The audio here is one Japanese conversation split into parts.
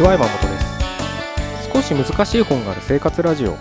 ちは山本です。少し難しい本がある生活ラジオ。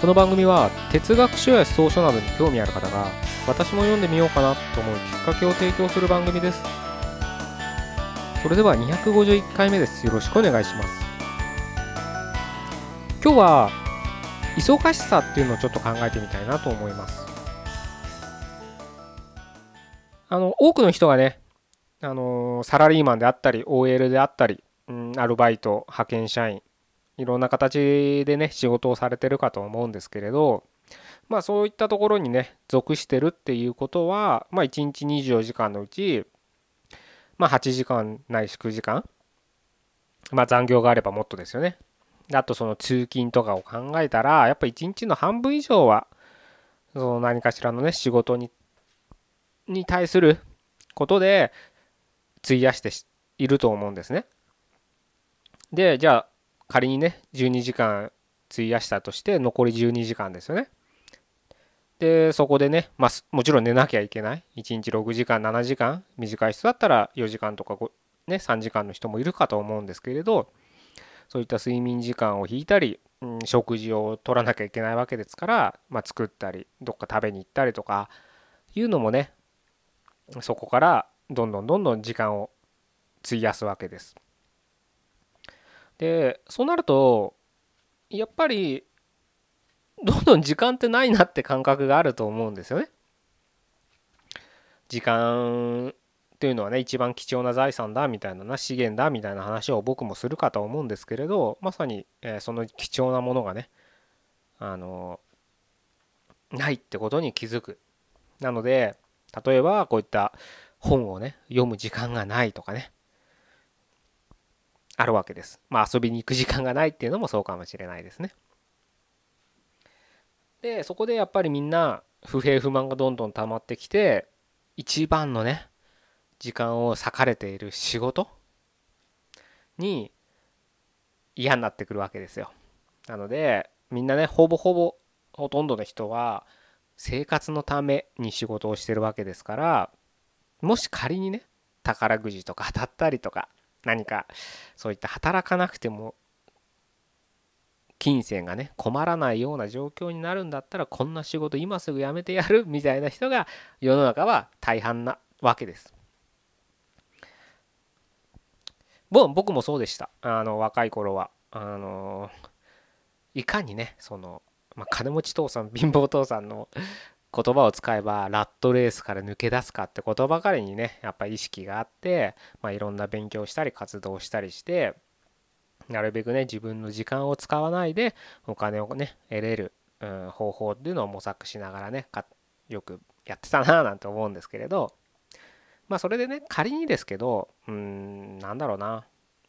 この番組は哲学書や思想書などに興味ある方が私も読んでみようかなと思うきっかけを提供する番組です。それでは251回目です。よろしくお願いします。今日は忙しさっていうのをちょっと考えてみたいなと思います。あの多くの人がねあのサラリーマンであったり OL であったりうん、アルバイト、派遣社員、いろんな形でね、仕事をされてるかと思うんですけれど、まあそういったところにね、属してるっていうことは、まあ1日24時間のうち、まあ8時間ないし9時間、まあ残業があればもっとですよね。あとその通勤とかを考えたら、やっぱ1日の半分以上は、その何かしらのね、仕事に、に対することで費やしていると思うんですね。で、じゃあ仮にね、12時間費やしたとして残り12時間ですよね。で、そこでね、まあ、もちろん寝なきゃいけない。1日6時間、7時間、短い人だったら4時間とかね、3時間の人もいるかと思うんですけれど、そういった睡眠時間を引いたり、うん、食事を取らなきゃいけないわけですから、まあ、作ったり、どっか食べに行ったりとかいうのもね、そこからどんどんどんどん時間を費やすわけです。でそうなるとやっぱりどんどん時間ってないなって感覚があると思うんですよね。時間っていうのはね一番貴重な財産だみたいなな資源だみたいな話を僕もするかと思うんですけれどまさに、えその貴重なものがねあのないってことに気づく。なので例えばこういった本をね読む時間がないとかねあるわけです。まあ遊びに行く時間がないっていうのもそうかもしれないですね。でそこでやっぱりみんな不平不満がどんどん溜まってきて一番のね時間を割かれている仕事に嫌になってくるわけですよ。なのでみんなねほぼほぼほとんどの人は生活のために仕事をしてるわけですからもし仮にね宝くじとか当たったりとか何かそういった働かなくても金銭がね困らないような状況になるんだったらこんな仕事今すぐ辞めてやるみたいな人が世の中は大半なわけです。僕もそうでしたあの若い頃はあのいかにねその、まあ、金持ち父さん貧乏父さんの言葉を使えばラットレースから抜け出すかってことばかりにねやっぱ意識があって、まあ、いろんな勉強したり活動したりしてなるべくね自分の時間を使わないでお金をね得れる、うん、方法っていうのを模索しながらねよくやってたななんて思うんですけれどまあそれでね仮にですけどうんなんだろうな、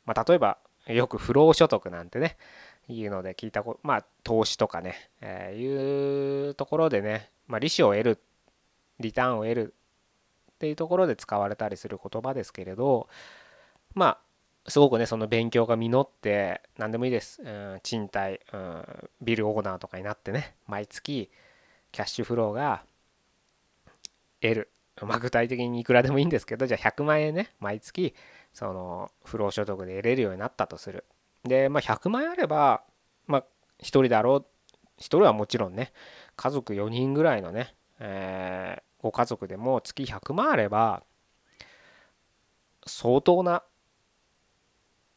まあ、例えばよく不労所得なんてねいうので聞いたこまあ投資とかね、えー、いうところでねまあ、利子を得るリターンを得るっていうところで使われたりする言葉ですけれどまあすごくねその勉強が実って何でもいいです、うん、賃貸、うん、ビルオーナーとかになってね毎月キャッシュフローが得る。まあ具体的にいくらでもいいんですけどじゃあ100万円ね毎月その不労所得で得れるようになったとする。でまあ100万円あればまあ1人だろう。1人はもちろんね家族4人ぐらいのね、えー、ご家族でも月100万あれば相当な、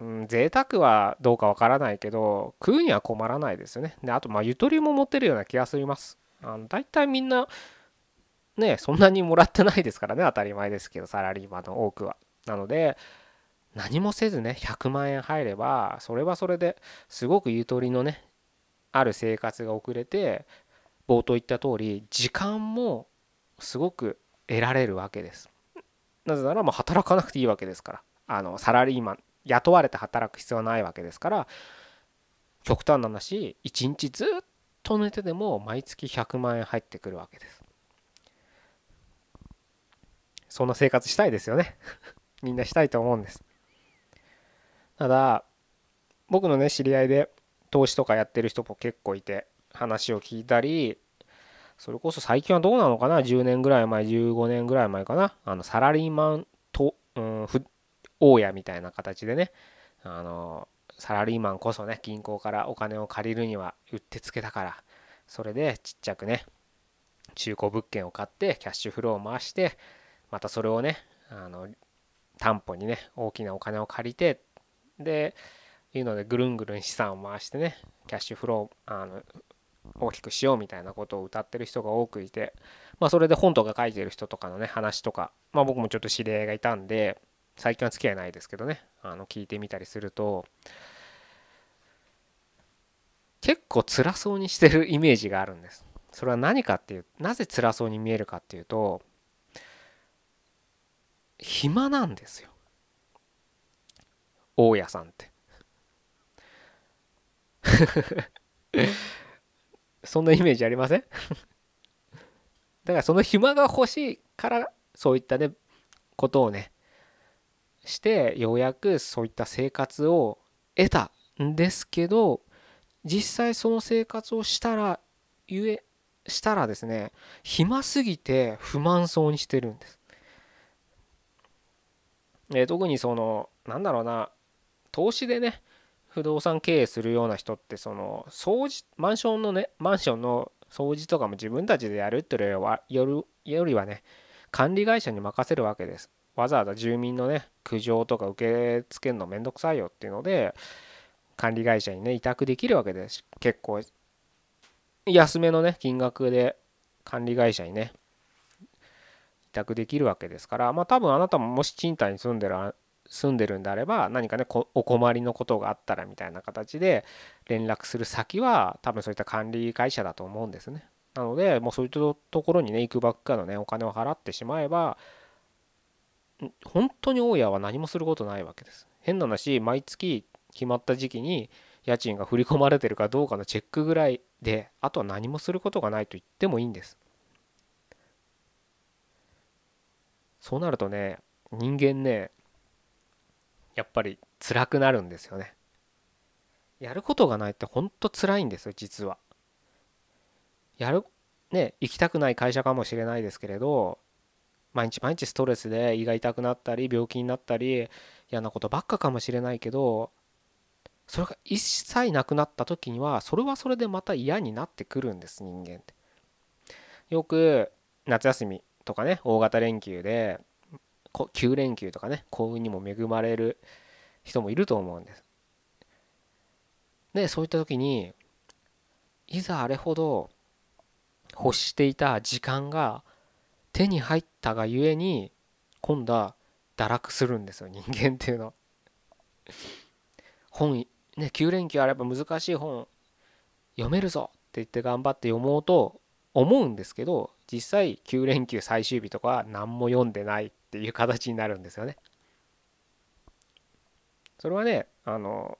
うん、贅沢はどうかわからないけど食うには困らないですよね。であとまあゆとりも持てるような気がします。あの大体みんなねそんなにもらってないですからね当たり前ですけどサラリーマンの多くは。なので何もせずね100万円入ればそれはそれですごくゆとりのねある生活が送れて冒頭言った通り時間もすごく得られるわけです。なぜならもう働かなくていいわけですから。あのサラリーマン雇われて働く必要はないわけですから極端な話1日ずっと寝てでも毎月100万円入ってくるわけです。そんな生活したいですよね。みんなしたいと思うんです。ただ僕のね知り合いで投資とかやってる人も結構いて話を聞いたりそれこそ最近はどうなのかな？10年ぐらい前15年ぐらい前かな？あのサラリーマンと、うん、大家みたいな形でねあのサラリーマンこそね銀行からお金を借りるにはうってつけだからそれでちっちゃくね中古物件を買ってキャッシュフローを回してまたそれをねあの担保にね大きなお金を借りてでいうのでぐるんぐるん資産を回してねキャッシュフローあの大きくしようみたいなことを歌ってる人が多くいてまあそれで本とか書いてる人とかのね話とかまあ僕もちょっと知り合いがいたんで最近は付き合いないですけどねあの聞いてみたりすると結構辛そうにしてるイメージがあるんです。それは何かっていうなぜ辛そうに見えるかっていうと暇なんですよ。大家さんって そんなイメージありません？だからその暇が欲しいからそういったねことをねしてようやくそういった生活を得たんですけど実際その生活をしたらゆえしたらですね暇すぎて不満そうにしてるんです。え特にそのなんだろうな投資でね不動産経営するような人ってその掃除マンションのねマンションの掃除とかも自分たちでやるっていうよりはね管理会社に任せるわけです。わざわざ住民のね苦情とか受け付けるのめんどくさいよっていうので管理会社にね委託できるわけです。結構安めのね金額で管理会社にね委託できるわけですからまあ多分あなたももし賃貸に住んでる住んでるんであれば何かねお困りのことがあったらみたいな形で連絡する先は多分そういった管理会社だと思うんですね。なのでもうそういったところにね行くばっかのねお金を払ってしまえば本当に大家は何もすることないわけです。変な話毎月決まった時期に家賃が振り込まれてるかどうかのチェックぐらいであとは何もすることがないと言ってもいいんです。そうなるとね人間ねやっぱり辛くなるんですよね。やることがないってほんと辛いんですよ実は。やるね行きたくない会社かもしれないですけれど毎日毎日ストレスで胃が痛くなったり病気になったり嫌なことばっかかもしれないけどそれが一切なくなった時にはそれはそれでまた嫌になってくるんです人間って。よく夏休みとかね大型連休で9連休とかね幸運にも恵まれる人もいると思うんです。でそういった時にいざあれほど欲していた時間が手に入ったがゆえに今度は堕落するんですよ人間っていうのは。本ね9連休あれば難しい本読めるぞって言って頑張って読もうと思うんですけど実際9連休最終日とかは何も読んでないっていう形になるんですよね。それはねあの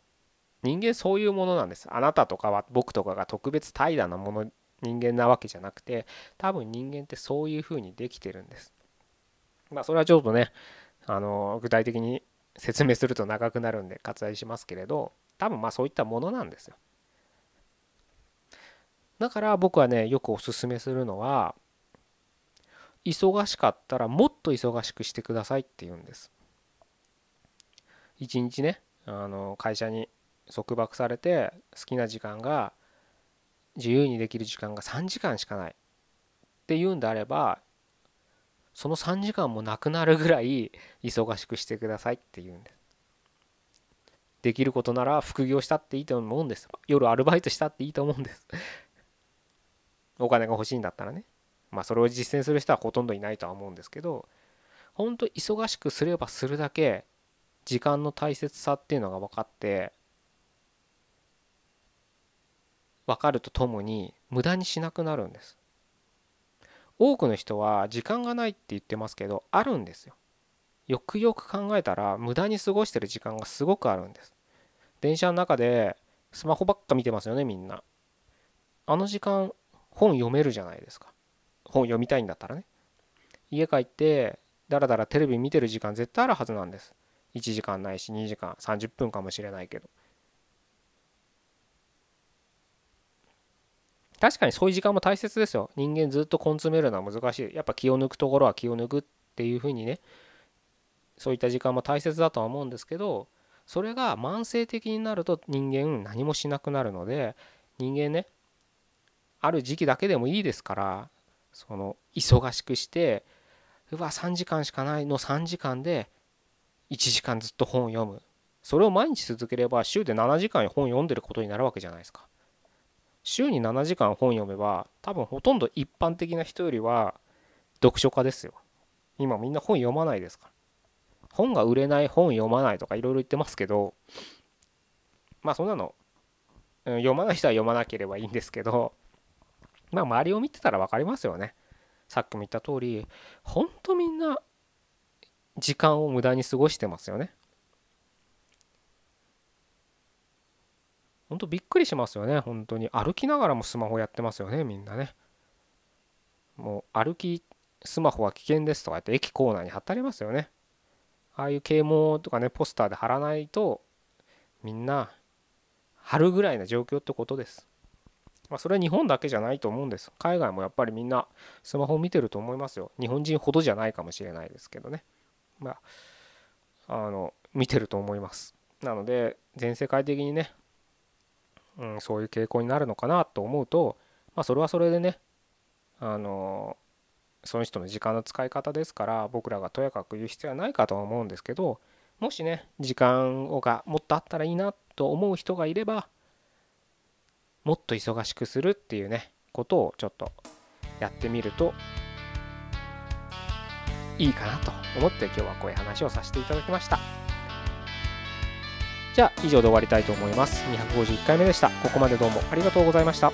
人間そういうものなんです。あなたとかは僕とかが特別怠惰なもの人間なわけじゃなくて多分人間ってそういうふうにできてるんです。まあそれはちょっとねあの具体的に説明すると長くなるんで割愛しますけれど多分まあそういったものなんですよ。だから僕はねよくおすすめするのは忙しかったらもっと忙しくしてくださいって言うんです。一日ねあの会社に束縛されて好きな時間が自由にできる時間が3時間しかないっていうんであればその3時間もなくなるぐらい忙しくしてくださいって言うんです。できることなら副業したっていいと思うんです。夜アルバイトしたっていいと思うんです。お金が欲しいんだったらね。まあそれを実践する人はほとんどいないとは思うんですけど本当忙しくすればするだけ時間の大切さっていうのが分かって分かるとともに無駄にしなくなるんです。多くの人は時間がないって言ってますけどあるんですよ。よくよく考えたら無駄に過ごしてる時間がすごくあるんです。電車の中でスマホばっか見てますよねみんな。あの時間本読めるじゃないですか。本読みたいんだったらね。家帰ってだらだらテレビ見てる時間絶対あるはずなんです。1時間ないし2時間30分かもしれないけど。確かにそういう時間も大切ですよ。人間ずっと根詰めるのは難しい。やっぱ気を抜くところは気を抜くっていうふうにね。そういった時間も大切だとは思うんですけどそれが慢性的になると人間何もしなくなるので人間ねある時期だけでもいいですからその忙しくしてうわ3時間しかないの3時間で1時間ずっと本を読む。それを毎日続ければ週で7時間本読んでることになるわけじゃないですか。週に7時間本読めば多分ほとんど一般的な人よりは読書家ですよ。今みんな本読まないですから。本が売れない本読まないとかいろいろ言ってますけどまあそんなの読まない人は読まなければいいんですけどまあ周りを見てたら分かりますよね。さっきも言った通りほんとみんな時間を無駄に過ごしてますよね。ほんとびっくりしますよね。本当に。歩きながらもスマホやってますよねみんなね。もう歩きスマホは危険ですとかって駅構内に貼ってありますよね。ああいう啓蒙とかねポスターで貼らないとみんな貼るぐらいな状況ってことです。まあそれは日本だけじゃないと思うんです。海外もやっぱりみんなスマホを見てると思いますよ。日本人ほどじゃないかもしれないですけどね。まああの見てると思います。なので全世界的にねうん、そういう傾向になるのかなと思うと、まあ、それはそれでねあのその人の時間の使い方ですから僕らがとやかく言う必要はないかとは思うんですけどもしね時間をがもっとあったらいいなと思う人がいればもっと忙しくするっていうねことをちょっとやってみるといいかなと思って今日はこういう話をさせていただきました。じゃあ以上で終わりたいと思います。251回目でした。ここまでどうもありがとうございました。